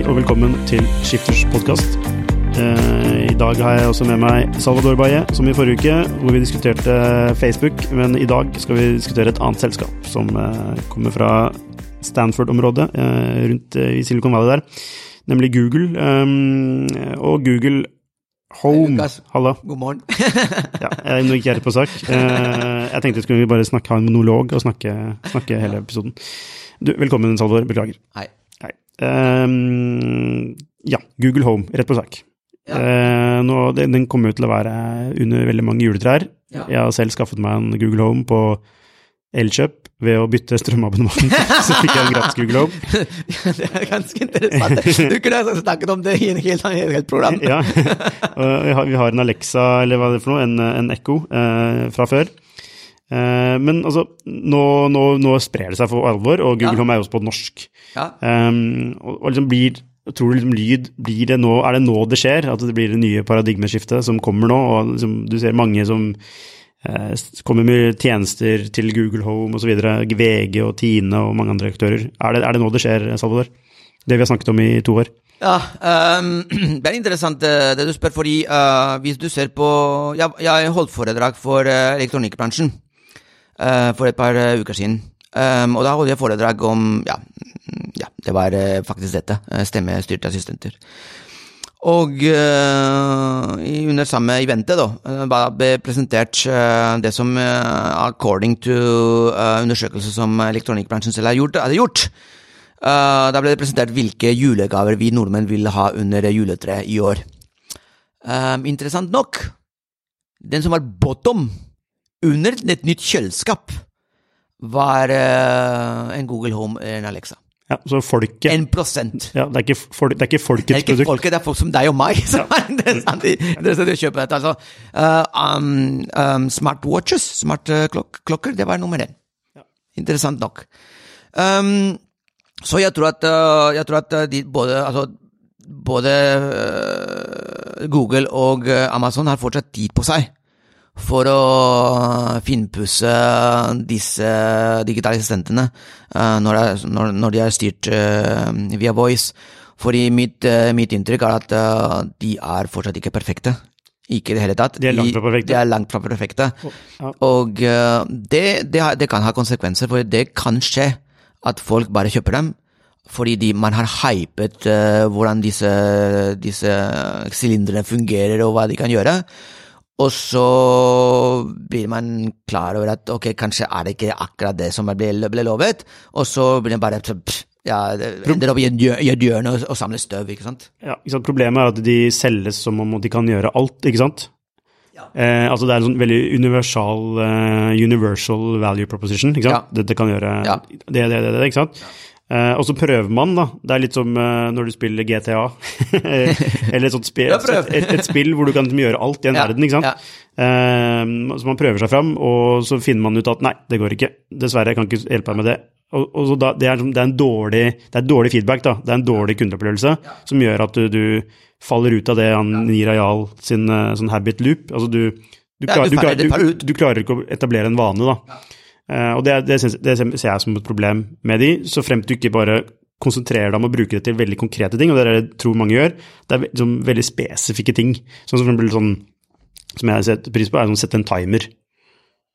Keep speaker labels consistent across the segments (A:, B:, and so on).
A: Hei og velkommen til Skifters podkast. I dag har jeg også med meg Salvador Baye, som i forrige uke, hvor vi diskuterte Facebook. Men i dag skal vi diskutere et annet selskap som eh, kommer fra Stanford-området, eh, rundt eh, i Silicon Valley der, nemlig Google. Og Google Home.
B: Lukas.
A: Halla.
B: God morgen.
A: Ja, jeg, er jeg på sak. Jeg tenkte skulle vi bare snakke, ha en monolog og snakke, snakke hele episoden. Du, velkommen, Salvador. Beklager.
B: Hei.
A: Ehm, ja, Google Home, rett på sak.
B: Ja.
A: Uh, nå, den, den kommer jo til å være under veldig mange juletrær.
B: Ja.
A: Jeg har selv skaffet meg en Google Home på Elkjøp ved å bytte strømabonnement. så fikk jeg en gratis Google Home.
B: det er ganske interessant. Du kunne ha snakket om det i en helt, helt program.
A: Ja. Uh, vi har, vi har en Alexa, eller hva er det for noe, en, en Echo uh, fra før. Eh, men altså, nå, nå, nå sprer det seg for alvor, og Google
B: Ja.
A: Home er jo også på norsk.
B: Ja.
A: Um, og, og liksom blir, tror du liksom lyd blir det nå, Er det nå det skjer? At det blir det nye paradigmeskiftet som kommer nå? og liksom, Du ser mange som eh, kommer med tjenester til Google Home osv. VG og Tine og mange andre aktører. Er det, er det nå det skjer, Salvador? Det vi har snakket om i to år?
B: Ja, um, det er interessant eh, det du spør, fordi uh, hvis du ser på Jeg, jeg holdt foredrag for uh, elektronikkbransjen for et par eh, uker siden. Um, og da holdt jeg foredrag om Ja, ja det var eh, faktisk dette. eh, stemmestyrte assistenter. Og uh, under samme eventet da, eh, ble presentert uh, det som uh, according to uh, undersøkelser som elektronikkbransjen selv har gjort, hadde gjort. Eh, da ble det presentert hvilke julegaver vi nordmenn vil ha under juletreet i år. Eh, interessant nok, den som var bottom under et nytt kjøleskap, var uh, en Google Home eller en Alexa.
A: Ja, så folket
B: En prosent.
A: ja, det, er ikke, folk, det er ikke
B: Det er ikke
A: produkt.
B: folket, det er folk som deg og meg som er interessant i- interessant i å kjøpe dette. Altså, uh, um, um, smartwatches, smartklokker, det var nummer én. Interessant nok. Um, så jeg tror at, uh, jeg tror at de, både, altså, både Google og Amazon har fortsatt tid på seg for å finpusse disse digitale assistentene eh, når, de er styrt eh, via voice. Fordi mitt, eh, mitt inntrykk er at de er fortsatt ikke perfekte. Ikke i det hele tatt.
A: De er langt fra perfekte.
B: De er langt fra perfekte.
A: Ja.
B: Og det, det, det kan ha konsekvenser, for det kan skje at folk bare kjøper dem. Fordi de, man har hypet uh, hvordan disse, disse sylinderne fungerer og hva de kan gjøre. Og så blir man klar over at ok, kanskje er det ikke akkurat det som ble, ble lovet, og så blir det bare pff, ja, det ender opp i et hjørne og, og samler støv, ikke sant?
A: Ja, ikke sant? Problemet er at de selges som om de kan gjøre alt, ikke sant?
B: Ja.
A: Eh, altså det er en sånn veldig universal, eh, universal value proposition, ikke sant?
B: Ja.
A: Dette kan gjøre
B: Ja.
A: det, det, det, det, ikke sant? Eh, og så prøver man, da. Det er litt som uh, når du spiller GTA. Eller et sånt spill, et, et, et spill hvor du kan liksom gjøre alt i en
B: Ja,
A: verden, ikke sant?
B: ja.
A: Uh, så man prøver seg fram, og så finner man ut at nei, det går ikke. Dessverre, jeg kan ikke hjelpe deg med det. Og, og så da, det, er, det, er en dårlig, det er dårlig feedback, da. Det er en dårlig kundeopplevelse som gjør at du, du faller ut av det han Nir Ayal sin sånn habit loop. Altså du, du, klar,
B: du
A: klarer ikke å etablere en vane, da. Eh, og det, er- det, synes- det ser jeg som et problem med de, så fremt du ikke bare konsentrerer deg om å bruke det til veldig konkrete ting, og det er det jeg tror mange gjør. Det er sånn veldig spesifikke ting. Sånn som sånn, som jeg setter pris på, er sånn sette en timer.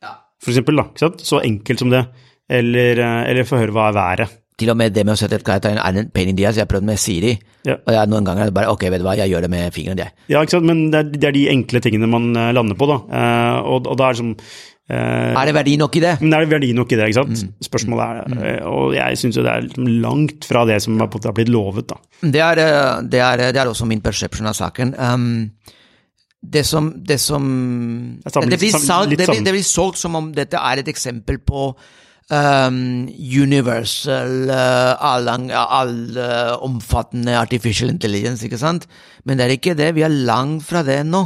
B: Ja.
A: For eksempel, da. Så enkelt som det. Eller, eh, eller få høre hva er været.
B: Til og med det med å sette et karakter er en pain in the ass. Jeg har prøvd med Siri,
A: Ja.
B: og jeg, noen ganger er det bare ok, vet du hva, jeg gjør det med fingeren, jeg.
A: Ja, ikke sant, men det er, det er de enkle tingene man eh, lander på, da. Eh, og, og er det som eh,
B: Er det verdi nok i det?
A: Men er det verdi nok i det, ikke sant? Spørsmålet er det. Eh, Og jeg syns jo det er langt fra det som har blitt lovet, da.
B: Det er, eh, det er, det er også min perception av saken. Um, det som Det, som,
A: Det
B: blir salg, det, blir, det blir solgt som om dette er et eksempel på um, universal, uh, all- omfattende artificial intelligence, ikke sant? Men det er ikke det. Vi er langt fra det ennå.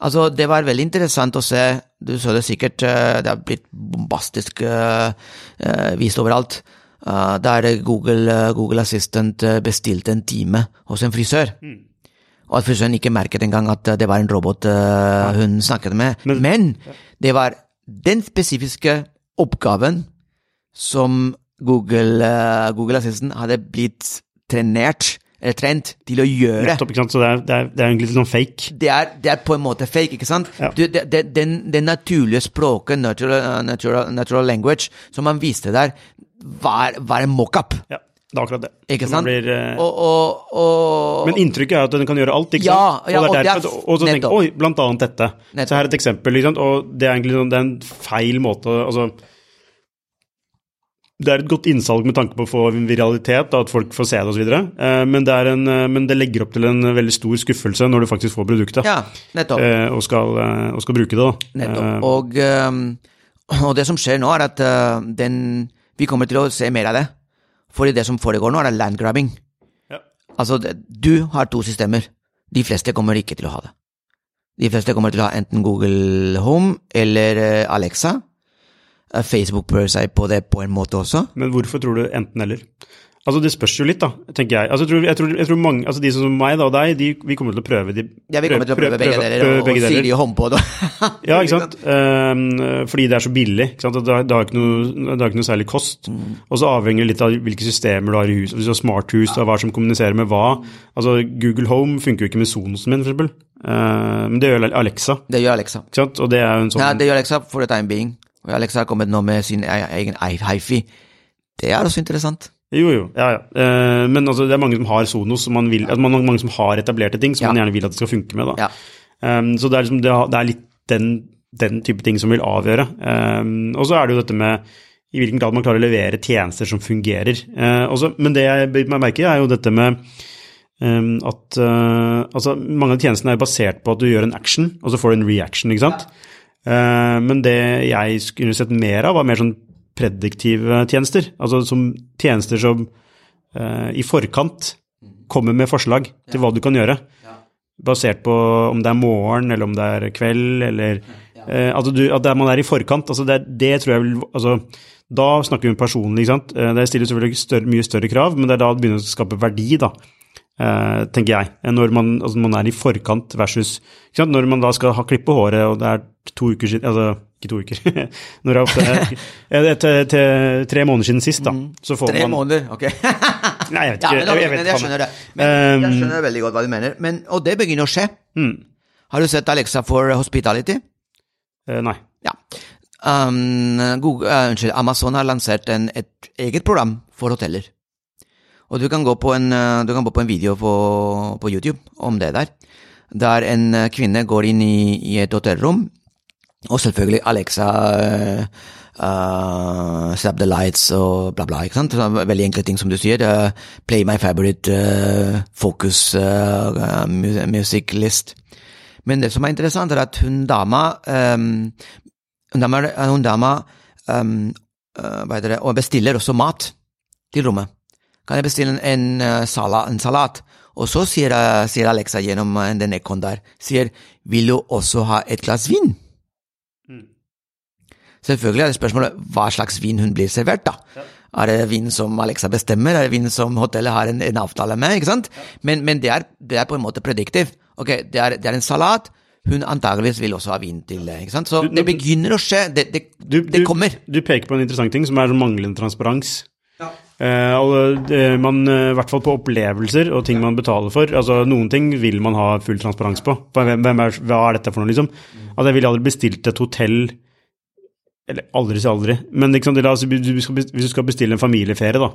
B: Altså, det var veldig interessant å se, du så det sikkert, eh, det har blitt bombastisk eh, eh, vist overalt, der Google, Google Assistant bestilte en time hos en frisør. Og at frisøren ikke merket engang at det var en robot hun snakket med.
A: Men-
B: Men, det var den spesifiske oppgaven som Google, Google Assistant hadde blitt trenert, eller trent, til å gjøre.
A: Nettopp, ikke sant? Så det er, det er, det er egentlig litt sånn fake.
B: Det er, det er på en måte fake, ikke sant?
A: Ja.
B: Du, det, den, naturlige språket, natural, natural, natural language, som man viste der, var, var en mockup.
A: Ja, det er akkurat det.
B: Ikke sant?
A: Blir, uh...
B: Og, og, og
A: men inntrykket er at den kan gjøre alt, ikke sant?
B: ja,
A: og,
B: og
A: det er
B: er
A: derfor, og så tenker oi, blant annet dette.
B: Nettopp.
A: Så her er et eksempel, ikke sant? og det er egentlig sånn, det er en feil måte altså, det er et godt innsalg med tanke på å få viralitet, at folk får se det osv., eh, men, det er en, eh, men det legger opp til en veldig stor skuffelse når du faktisk får produktet
B: Ja, nettopp.
A: eh, og, skal, og skal bruke det. da.
B: Nettopp. Og, og det som skjer nå, er at den, vi kommer til å se mer av det. Fordi det som foregår nå, er landgrabbing.
A: Ja.
B: Altså, du har to systemer. De fleste kommer ikke til å ha det. De fleste kommer til å ha enten Google Home eller Alexa. Eh, Facebook prøver seg på det på en måte også.
A: Men hvorfor tror du enten-eller? Altså Det spørs jo litt, da, tenker jeg. Altså, jeg, tror, jeg, tror, jeg tror mange, altså De som meg da, og deg, de, vi kommer til å prøve de
B: Ja, vi kommer til å prøve, begge deler,
A: prøve
B: og,
A: begge
B: og
A: deler.
B: Siri hånd på det.
A: Ja, ikke sant? Um, fordi det er så billig. ikke sant? Det har, ikke, noe, det har ikke noe særlig kost.
B: Mm.
A: Og så avhenger det litt av hvilke systemer du har i huset. Hvis du har smarthus, ja. hva som kommuniserer med hva. Altså, Google Home funker jo ikke med Sonosen min, f.eks. Uh, men det gjør Alexa.
B: Det gjør Alexa.
A: ikke sant? Og det er jo en sånn
B: Ja, det gjør Alexa for the time being. Og Alexa har kommet nå med sin e- egen hifi. Det er også interessant.
A: Jo, jo. ja, ja. Eh, men altså, det er mange som har Sonos, som man vil, altså, mange som har etablerte ting som
B: Ja.
A: man gjerne vil at det skal funke med. da.
B: Ja.
A: Um, så det er, liksom, det, er litt den, den type ting som vil avgjøre. Um, og så er det jo dette med i hvilken grad man klarer å levere tjenester som fungerer. Uh, også, men det jeg biter meg merke i, er jo dette med um, at uh, altså, mange av tjenestene er basert på at du gjør en action, og så får du en reaction, ikke sant? Uh, men det jeg skulle sett mer av, var mer sånn prediktive tjenester. Altså som tjenester som uh, i forkant kommer med forslag til hva du kan gjøre basert på om det er morgen, eller om det er kveld, eller eh, altså du, At det man er i forkant. altså Det, det tror jeg vil altså, Da snakker vi om personlig, ikke sant. Eh, Det stiller selvfølgelig større, mye større krav, men det er da det begynner å skape verdi, da. Eh, tenker jeg. Når man, altså, man er i forkant versus? Når man da skal ha klippe håret, og det er to uker siden Altså, ikke to uker. Når jeg ofte det er til, til tre måneder siden sist, da. Så får
B: Tre
A: man
B: måneder, ok.
A: Nei, jeg vet
B: Ja, men, ok,
A: jeg vet
B: jeg skjønner det. Men jeg
A: Um,
B: skjønner veldig godt hva du mener. Men, og det begynner å skje.
A: mm,
B: Har du sett Alexa for Hospitality?
A: eh, nei.
B: Ja. Um, Google, uh, unnskyld, Amazon har lansert en, et eget program for hoteller. Og du kan gå på en, du kan gå på en video på, på YouTube om det der. Der en eh, kvinne går inn i, i et hotellrom, og selvfølgelig Alexa uh, uh, Set up the lights og bla, bla. ikke sant? Veldig enkle ting som du sier. Uh, play my favorite uh, focus uh, music list. Men det som er interessant, er at hun dama um, Hun dama, hun dama hva heter det, og bestiller også mat til rommet. Kan jeg bestille en, sala, en salat? Og så sier, sier Alexa gjennom den ekkoen der, sier vil du også ha et glass vin? Selvfølgelig er det spørsmålet hva slags vin hun blir servert, da. Er det vin som Alexa bestemmer, er det vin som hotellet har en, en avtale med, ikke sant? Men, men det, er, det er på en måte prediktivt. Ok, det er, det er en salat, hun antageligvis vil også ha vin til det, ikke sant? Så
A: Du-
B: det begynner å skje, det, det,
A: Du,
B: det kommer.
A: Du peker på en interessant ting, som er manglende transparens. Eh, man, eh, I hvert fall på opplevelser og ting man betaler for. altså Noen ting vil man ha full transparens på. Hvem, hvem er, hva er dette for noe, liksom? Altså Jeg ville aldri bestilt et hotell Eller aldri si aldri, men liksom, la oss, hvis du skal bestille en familieferie da,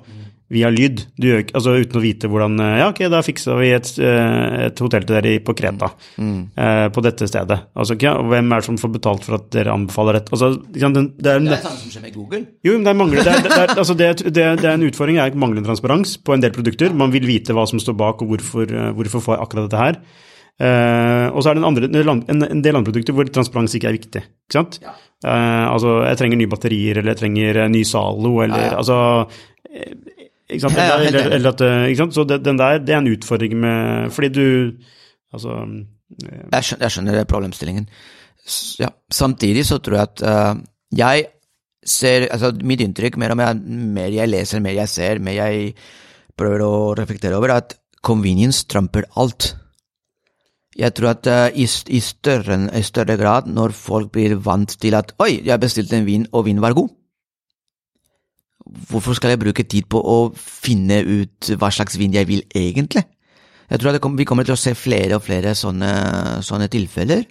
A: via lyd, du gjør, altså uten å vite hvordan eh, Ja, ok, da fiksa vi et, eh, et hotell til dere i- på Kreta, eh, på dette stedet. Altså, okay, hvem er det som får betalt for at dere anbefaler dette? Altså, liksom, den, det er,
B: Det er sånn som skjer med Google.
A: jo, men det er, mangler, det, er, det, er, altså det, det, det er en utfordring er manglende transparens på en del produkter. Man vil vite hva som står bak, og hvorfor, hvorfor får jeg akkurat dette her. Eh, og så er det en, andre, en, del andre- en, en del andre produkter hvor transparens ikke er viktig. ikke sant?
B: Ja.
A: Uh, altså, jeg trenger nye batterier, eller jeg trenger eh, ny Zalo, eller
B: Ja, ja.
A: altså ikke sant?
B: Ja,
A: eller, eller at, ikke sant? Så det, den der, det er en utfordring med Fordi du Altså
B: Jeg skjønner, jeg skjønner problemstillingen. Ja. Samtidig så tror jeg at uh, jeg ser altså Mitt inntrykk, mer og mer, mer jeg leser, mer jeg ser, mer jeg prøver å reflektere over, er at convenience trumper alt. Jeg tror at uh, i, i, større, i større grad, når folk blir vant til at Oi, jeg bestilte en vin, og vinen var god. Hvorfor skal jeg bruke tid på å finne ut hva slags vin jeg vil egentlig? Jeg tror at kom, vi kommer til å se flere og flere sånne, sånne tilfeller,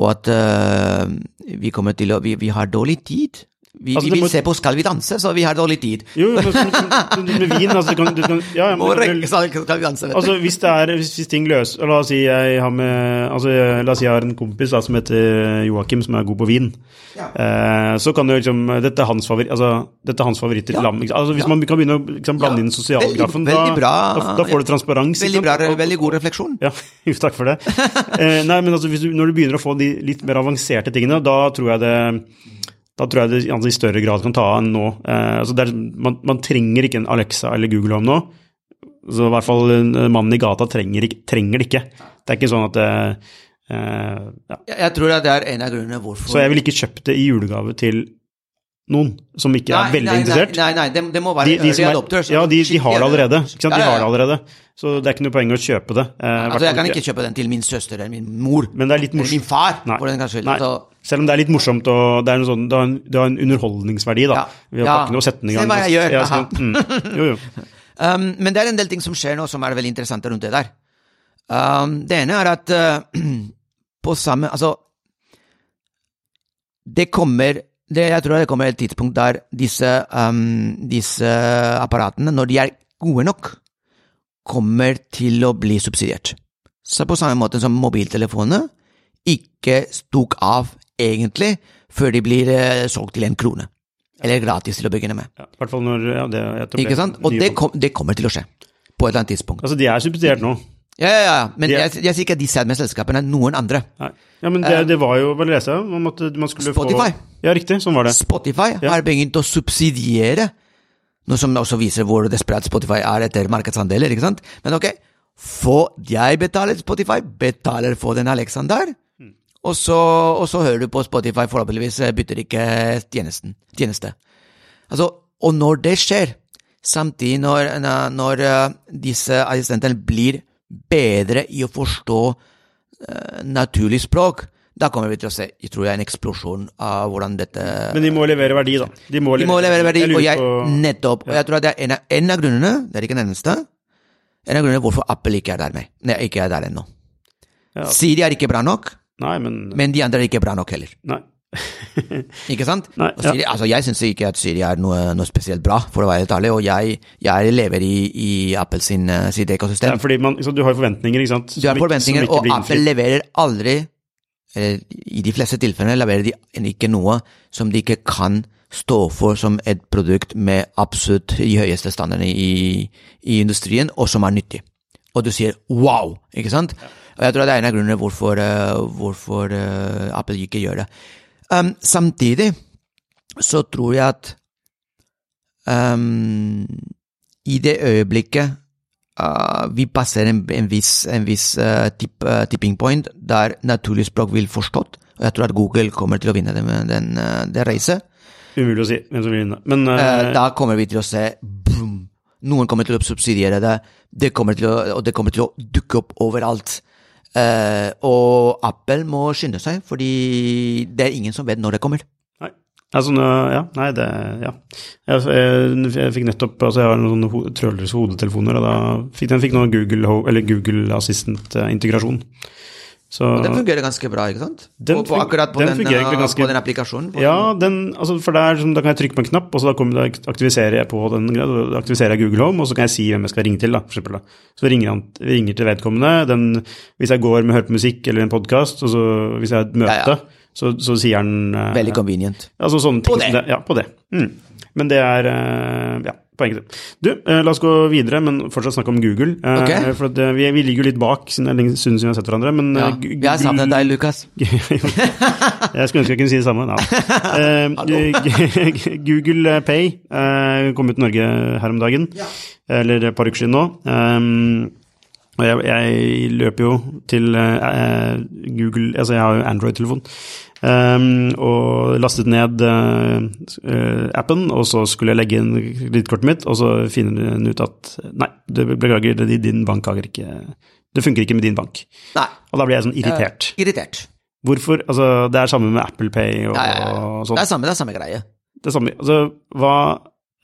B: og at uh, vi å vi har dårlig tid. Vi,
A: Altså,
B: vi vil
A: må-
B: se på Skal vi danse, så vi har dårlig tid.
A: Jo, jo, men, med vin altså, du kan, du kan, ja, ja, men-
B: rekke Skal vi danse, du.
A: Altså, hvis det er, hvis, hvis ting løser La oss si jeg har med Altså, la oss si jeg har en kompis da, som heter Joakim, som er god på vin.
B: Ja.
A: Eh, så kan jo liksom Dette er hans favori, altså, dette er hans favoritt
B: Ja.
A: lam. Altså, hvis
B: Ja.
A: man kan begynne å liksom, blande inn sosialgrafen,
B: Veldig- veldig bra.
A: da, da får du transparens.
B: Veldig bra. Veldig god refleksjon.
A: Ja, jo, takk for det. Eh, nei, men altså, du, når du begynner å få de litt mer avanserte tingene, da tror jeg det da tror jeg det altså, i større grad kan ta av enn nå. Eh, altså, er, man, man trenger ikke en Alexa eller Google Home nå. Så i hvert fall eh, mannen i gata trenger, trenger det ikke. Det er ikke sånn at det, eh, ja.
B: Jeg, tror det er en av grunnene hvorfor
A: Så jeg ville ikke kjøpt det i julegave til noen som ikke er veldig
B: nei,
A: interessert.
B: Nei, nei, nei det, det må være
A: De, de,
B: early
A: er,
B: adopters.
A: ja, de, de har det allerede. De har det allerede. Så det er ikke noe poeng å kjøpe det. Eh,
B: Altså, jeg kan ikke kjøpe den til min søster eller min mor.
A: Men det er litt
B: Eller min far,
A: Nei.
B: for den kanskje.
A: Nei.
B: Så.
A: Selv om det er litt morsomt og det, sånn, det, har en, det har en underholdningsverdi, da.
B: Ja.
A: Ved å
B: Ja.
A: pakke den og sette den i
B: Se hva jeg gjør.
A: Ja, sånn, mm, jo, jo.
B: Um, men det er en del ting som skjer nå som er veldig interessante rundt det der. Um, det ene er at uh, på samme Altså, det kommer det, Jeg tror det kommer et tidspunkt der disse, um, disse apparatene, når de er gode nok, kommer til å bli subsidiert. Så på samme måte som mobiltelefonene ikke stok av egentlig før de blir eh, solgt til en krone. Eller gratis til å begynne med.
A: Ja, hvert fall når ja, det
B: Ikke sant? Og det, kom, det kommer til å skje. På et eller annet tidspunkt.
A: Altså, de er subsidiert nå.
B: Ja, ja, ja. Men
A: De er-
B: jeg, jeg sier ikke at de samme selskapene, noen andre.
A: Nei. Ja, men det, det var jo Hva leste jeg om at man skulle
B: Eh. Spotify.
A: få Ja, riktig. Sånn var det.
B: Spotify
A: Ja.
B: har begynt å subsidiere, noe som også viser hvor desperat Spotify er etter markedsandeler, ikke sant? Men ok, få jeg betaler Spotify, betaler for den Alexander,
A: Mm.
B: og så, og så hører du på Spotify, forhåpentligvis eh, bytter ikke tjenesten, tjeneste. Altså, og når det skjer, samtidig når, når eh, disse assistentene blir bedre i å forstå eh, naturlig språk, da kommer vi til å se jeg tror jeg, en eksplosjon av hvordan dette
A: Men de må levere verdi, da. De må,
B: de må levere verdi,
A: jeg
B: og jeg,
A: på-
B: nettopp. Og jeg tror at det er en av, en av grunnene, det er ikke den eneste, en av grunnene hvorfor Apple ikke er der med. Nei, ikke er der ennå.
A: Ja.
B: Siri er ikke bra nok,
A: Nei, men
B: men de andre er ikke bra nok heller.
A: Nei.
B: Ikke sant?
A: Nei,
B: ja. Siri, altså Jeg syns ikke at Siri er noe, noe spesielt bra, for å være helt ærlig, og jeg, jeg lever i, i Apple sin, eh, sitt
A: Ja,
B: ekosystem.
A: fordi man, så du har forventninger, ikke sant?
B: Du har forventninger, og Apple leverer aldri eller I de fleste tilfellene leverer de ikke noe som de ikke kan stå for som et produkt med absolutt de høyeste standardene i, i industrien, og som er nyttig. Og du sier wow, ikke sant? Og jeg tror det er en av grunnene hvorfor, eh, hvorfor eh, Apple ikke gjør det. Um, samtidig så tror jeg at um, i det øyeblikket uh, vi passerer en, en viss, en viss uh, tip, uh, tipping point der naturlig språk vil forstått, og jeg tror at Google kommer til å vinne den, den, det racet,
A: Umulig å si hvem som vil vinne. Men eh,
B: da kommer vi til å se boom, Noen kommer til å subsidiere det, det å, og det kommer til å dukke opp overalt. Uh, og Apple må skynde seg, fordi det er ingen som vet når det kommer.
A: Nei. Sånn, ja, nei, det Ja. Jeg, jeg, jeg fikk nettopp Altså, jeg har noen ho trådløse hodetelefoner, og da fikk den fikk noen Google, Google Assistant-integrasjon. Så,
B: Og den fungerer ganske bra, ikke sant?
A: Den
B: på, på akkurat på
A: den
B: den,
A: den
B: eh,
A: ganske-
B: på den applikasjonen. på
A: ja, den, altså for der, som, da kan jeg trykke på en knapp, og så da kommer det, aktiviserer jeg på den, aktiviserer jeg Google Home, og så kan jeg si hvem jeg skal ringe til, da, for eksempel. Da. Så ringer han ringer til vedkommende. Den, hvis jeg går med hører på musikk eller en podkast, og så hvis jeg har et møte,
B: Ja, ja.
A: Så, så sier han eh,
B: Veldig convenient.
A: Altså
B: På
A: som
B: det.
A: Ja, på det. Mm. Men det er eh, ja, poenget ditt. Du, eh, la oss gå videre, men fortsatt snakke om Google. Eh,
B: Ok.
A: For at, eh, vi, vi ligger jo litt bak, siden det er siden vi har sett hverandre. Men
B: Ja.
A: Google...
B: Jeg savner deg, Lukas.
A: jeg skulle ønske jeg kunne si det samme. Ja. Google Pay kom ut i Norge her om dagen, eller et par uker siden nå. Um, og jeg, jeg løper jo til eh, Google Altså, jeg har jo Android-telefon. Um, og lastet ned eh, eh, appen, og så skulle jeg legge inn kredittkortet mitt, og så finner den ut at nei, det beklager, det- din bank har ikke Det funker ikke med din bank.
B: Nei.
A: Og da blir jeg sånn irritert.
B: Eh, irritert.
A: Hvorfor? Altså, det er samme med Apple Pay og,
B: Ja, ja, ja.
A: og
B: Det
A: sånn.
B: er samme, det er samme greie.
A: Det er samme. Altså, hva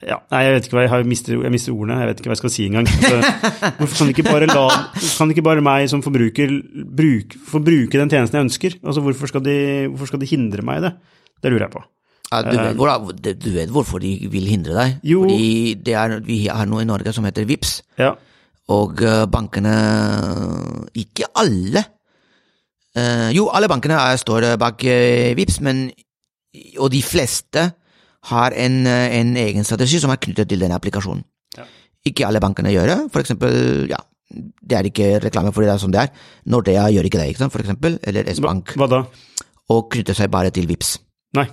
A: ja, Nei, jeg vet ikke hva jeg har mister, jeg mister ordene. Jeg vet ikke hva jeg skal si engang. Altså, hvorfor kan ikke bare la Kan ikke bare meg som forbruker bruk, få bruke den tjenesten jeg ønsker? Altså, hvorfor skal, de, hvorfor skal de hindre meg i det? Det lurer jeg på.
B: Ja, du, vet, hvor, du vet hvorfor de vil hindre deg?
A: Eh. Jo.
B: Fordi det er, vi har noe i Norge som heter VIPS,
A: Ja.
B: og eh, bankene Ikke alle. Eh, jo, alle bankene står bak VIPS, men og de fleste har en, eh, en egen strategi som er knyttet til den applikasjonen.
A: Ja.
B: Ikke alle bankene gjør det. For eksempel, ja, det er ikke reklame for det er som det er. Nordea gjør ikke det, ikke sant, for eksempel, eller S-Bank,
A: hva da?
B: og knytter seg bare til VIPS,
A: Nei.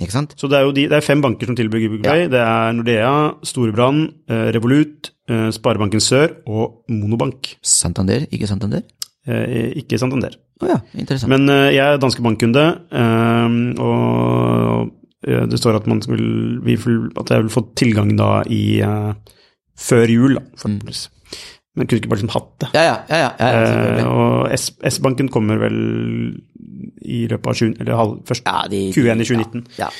B: ikke sant?
A: Så det er jo de, det er fem banker som tilbyr Google Ja. Det er Nordea, Storebrand, eh, Revolut, eh, Sparebanken Sør og Monobank.
B: Santander, ikke Santander?
A: Eh, ikke Santander.
B: Å ja, interessant.
A: Men eh, jeg er danske bankkunde, eh, og det står at, man vil, vi at jeg vil få tilgang da i uh, før jul, da, forhåpentligvis. Men kunne ikke bare liksom hatt det.
B: ja, ja, ja, ja,
A: Eh, og S-banken kommer vel i løpet av 20, eller halv, først
B: de,
A: Q1 i 2019.
B: Ja, ja.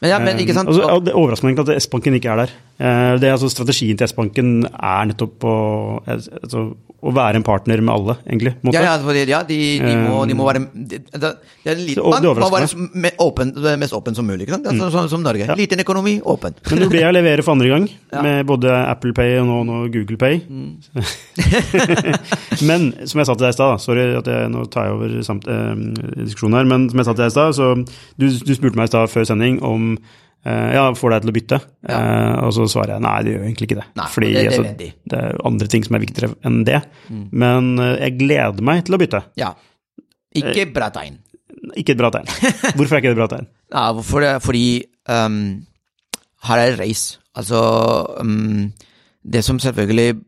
B: Men, ja, men ikke sant?
A: Altså,
B: Og-
A: det overrasker meg egentlig at S-banken ikke er der. Eh, Det er altså Strategien til S-banken er nettopp å, altså, å være en partner med alle, egentlig.
B: ja, ja, fordi, ja de, de, må, de må være de, det, de er en liten bank,
A: det
B: må være åpen, mest åpen som mulig. Ikke sant? Altså, sånn som Norge.
A: Ja.
B: Liten økonomi, åpen.
A: Men Nordea leverer for andre gang, med både Apple Pay og nå, nå Google Pay. men som jeg sa til deg i stad, sorry at jeg nå tar jeg over samt, eh, diskusjonen her, men som jeg sa til deg i stad, så du, du spurte meg i stad før sending om eh, ja, får deg til å bytte? Ja. og så svarer jeg nei, det gjør egentlig ikke det.
B: Nei,
A: Fordi
B: det- det
A: altså, det er andre ting som er viktigere enn det. Men eh, jeg gleder meg til å bytte.
B: Ja. Ikke bra tegn.
A: Ikke et bra tegn. Hvorfor er ikke det et bra tegn?
B: Ja, for. Fordi um, her er race. Altså um, Det som selvfølgelig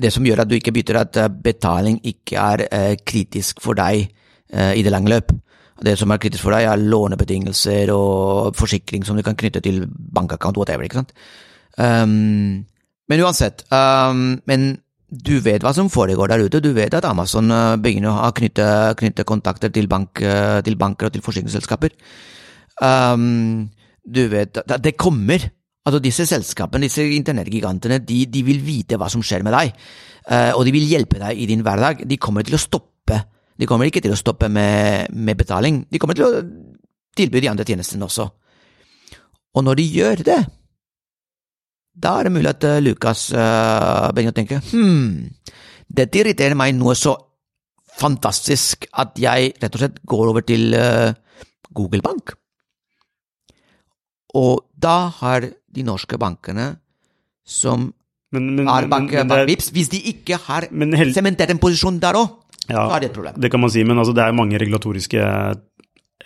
B: Det som gjør at du ikke bytter, er at eh, betaling ikke er uh, kritisk for deg uh, i det lange løp. Det som er kritisk for deg, er lånebetingelser og forsikring som du kan knytte til bankaccount, whatever. ikke sant? Um, men uansett. Um, men du vet hva som foregår der ute. Du vet at Amazon eh, begynner å knytte, knytte kontakter til, bank, eh, til banker og til forsikringsselskaper. Um, du vet at det kommer. Altså Disse selskapene, disse internettgigantene, de, de vil vite hva som skjer med deg. uh, og de vil hjelpe deg i din hverdag. De kommer til å stoppe. De kommer ikke til å stoppe med, med betaling. De kommer til å tilby de andre tjenestene også. Og når de gjør det, da er det mulig at eh, Lukas uh, begynner å tenke hm, dette irriterer meg noe så fantastisk at jeg rett og slett går over til uh, Google Bank. Og da har de norske bankene som
A: Men, men,
B: har
A: men,
B: bank,
A: men,
B: bank
A: er-
B: Vipps, hvis de ikke har sementert en posisjon der òg,
A: ja,
B: da er det et problem.
A: det kan man si, men altså, det er mange regulatoriske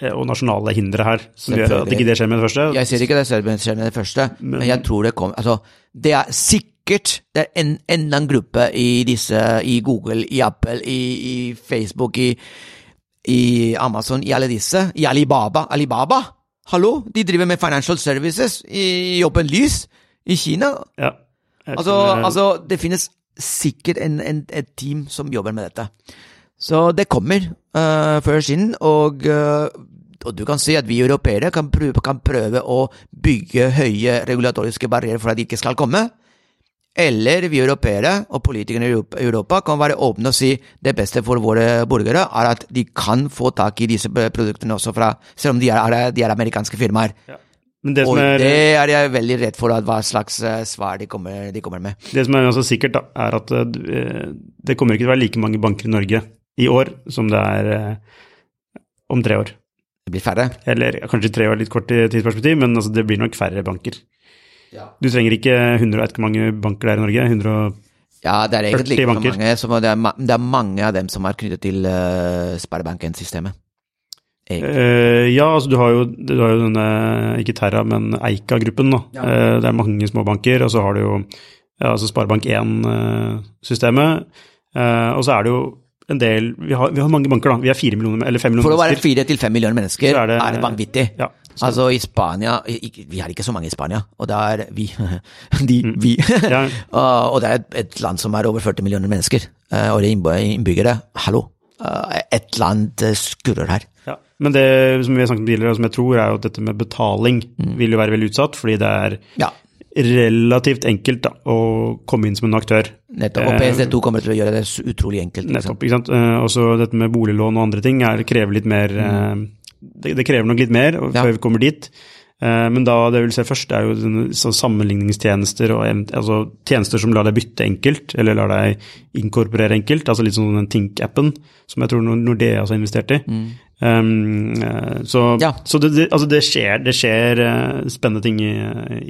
A: eh, og nasjonale hindre her som gjør at ikke det skjer med det første.
B: Jeg sier ikke det skjer med det første, men,
A: Men-
B: jeg tror det kommer Altså, det er sikkert det er en, enda en gruppe i disse I Google, i Apple, i, i Facebook, i, i Amazon, i alle disse. I Alibaba. Alibaba? Hallo? De driver med financial services i, åpent lys i Kina.
A: Ja.
B: Altså, altså det finnes sikkert en, en, et team som jobber med dette. Så det kommer uh, før siden, og, uh, og du kan si at vi europeere kan kan prøve å bygge høye regulatoriske barrierer for at de ikke skal komme. eller vi europeere og politikerne i Europa kan være åpne og si det beste for våre borgere er at de kan få tak i disse produktene også fra, selv om de er, de er amerikanske firmaer. Ja. Det og er, det er jeg veldig redd for hva slags eh, svar de kommer, de kommer med.
A: Det som er altså sikkert, da, er at eh, det kommer ikke til å være like mange banker i Norge i år som det er eh, om tre år.
B: Det blir færre?
A: Eller kanskje tre år litt kort i tidsperspektiv, men altså, det blir nok færre banker. Ja. Du trenger ikke 100, og hvor mange banker det er i Norge? 140
B: ja, det er egentlig ikke så mange. Det, er, det, er, mange av dem som er knyttet til uh, Sparebanken-systemet.
A: Uh, ja, altså du har, jo, du har jo denne, ikke Terra, men Eika-gruppen. da. Ja. Uh, det er mange små banker, og så har du jo ja, altså Sparebank1-systemet. Uh, og så er det jo en del vi har, vi har, mange banker, da. Vi er fire millioner, eller fem millioner
B: mennesker. For å være fire til fem millioner mennesker er det, er det vanvittig. Ja, altså i Spania Vi har ikke så mange i Spania, og det er vi. De, mm. vi. Ja. og det er et, et, land som er over 40 millioner mennesker, og det er innbyggere. Hallo! Et eller annet skurrer her.
A: Ja. Men det som vi har snakket om tidligere, og som jeg tror, er jo at dette med betaling mm. vil jo være veldig utsatt, fordi det er ja. relativt enkelt da, å komme inn som en aktør.
B: Nettopp, og PSD2 kommer til å gjøre det utrolig enkelt.
A: Liksom. Nettopp, ikke sant. Eh, også dette med boliglån og andre ting er, krever litt mer mm. Eh, det, det, krever nok litt mer før vi kommer dit. Eh, men da det vil se først, er jo sammenligningstjenester og altså tjenester som lar deg bytte enkelt, eller lar deg inkorporere enkelt. Altså litt sånn den Tink-appen, som jeg tror Nordea har investert i. Mm. Um, så, ja. så det, det, altså det, skjer, det skjer uh, spennende ting i,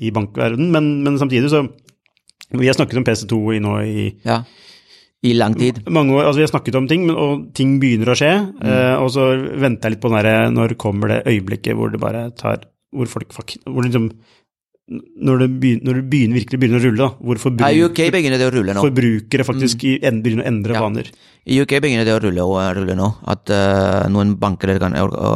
A: i bankverdenen, men, men, samtidig så Vi har snakket om PC2 i nå i
B: ja. I lang tid.
A: Mange år, altså Vi har snakket om ting, men, og ting begynner å skje. Mm. Uh, og så venter jeg litt på den der, når kommer det øyeblikket hvor det bare tar Hvor folk hvor liksom, når det, begynner, når det begynner, virkelig begynner å rulle, da, hvor
B: forbrukere, UK begynner det å rulle nå.
A: forbrukere faktisk mm. begynner å endre ja. vaner.
B: I UK begynner det å rulle, og rulle nå. At uh, noen banker og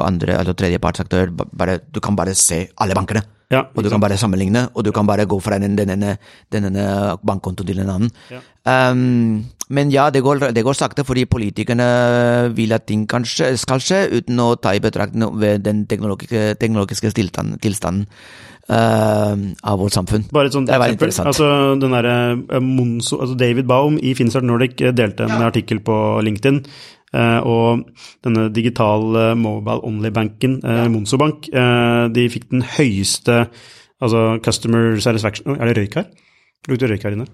B: andre, altså tredjepartsaktører, bare, du kan bare se alle bankene. Ja, og du kan bare sammenligne, og du kan bare gå fra den, denne bankkontoen til en annen. Ja. Um, men ja, det går, det går, sakte, fordi politikerne vil at ting kanskje skal skje, uten å ta i betraktning ved den teknologiske, teknologiske tilstanden uh, av vårt samfunn.
A: Bare et sånt eksempel. Altså, den der, uh, Monso, altså David Baum i Finnsart Nordic eh, delte en ja. artikkel på LinkedIn. Uh, og denne digitale mobile only-banken, ja. Monsobank, de fikk den høyeste altså customer satisfaction Er det røyk her? Lukter røyk her inne?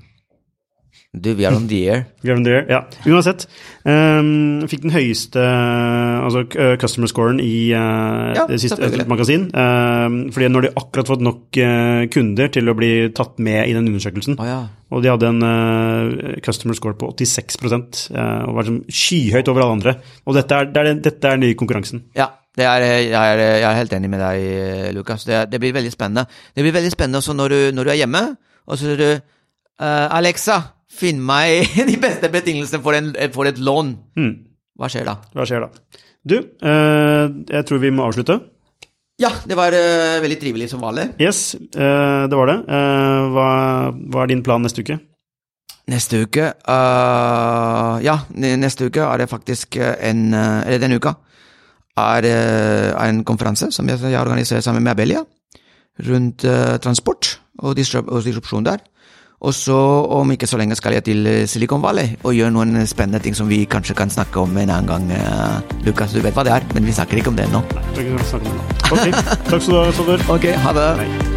B: Du, vi er on the air.
A: Vi er on the air, ja. Uansett. Um, fikk den høyeste altså, customer scoren i uh, ja, det siste magasin. Um, fordi har de akkurat fått nok uh, kunder til å bli tatt med i den undersøkelsen.
B: Oh, ja.
A: Og de hadde en uh, customer score på 86 uh, og var som skyhøyt over alle andre. Og dette er, det er, dette er den nye konkurransen.
B: Ja, er, jeg, er, jeg, er, helt enig med deg, Lukas. Det, det, blir veldig spennende. Det blir veldig spennende også når du, når du er hjemme, og så sier du Alexa Finn meg de beste betingelsene for, en, for et lån. Mm. Hva skjer da?
A: Hva skjer da? Du, eh, jeg tror vi må avslutte.
B: Ja, det var eh, veldig trivelig som vanlig.
A: Yes, eh, det var det. Uh, hva, hva, er din plan neste uke?
B: Neste uke Ja, neste uke er det faktisk en Eller denne uka er en konferanse som jeg, jeg organiserer sammen med Abelia rundt transport og disrupsjon der. Og så om ikke så lenge skal jeg til eh, Silicon Valley og gjøre noen spennende ting som vi kanskje kan snakke om en annen gang. Uh, Lukas, du vet hva det er, men vi snakker ikke om det nå.
A: Nei, vi snakke om det. Ok, takk skal du ha, Sander.
B: Ok, ha det. Nei.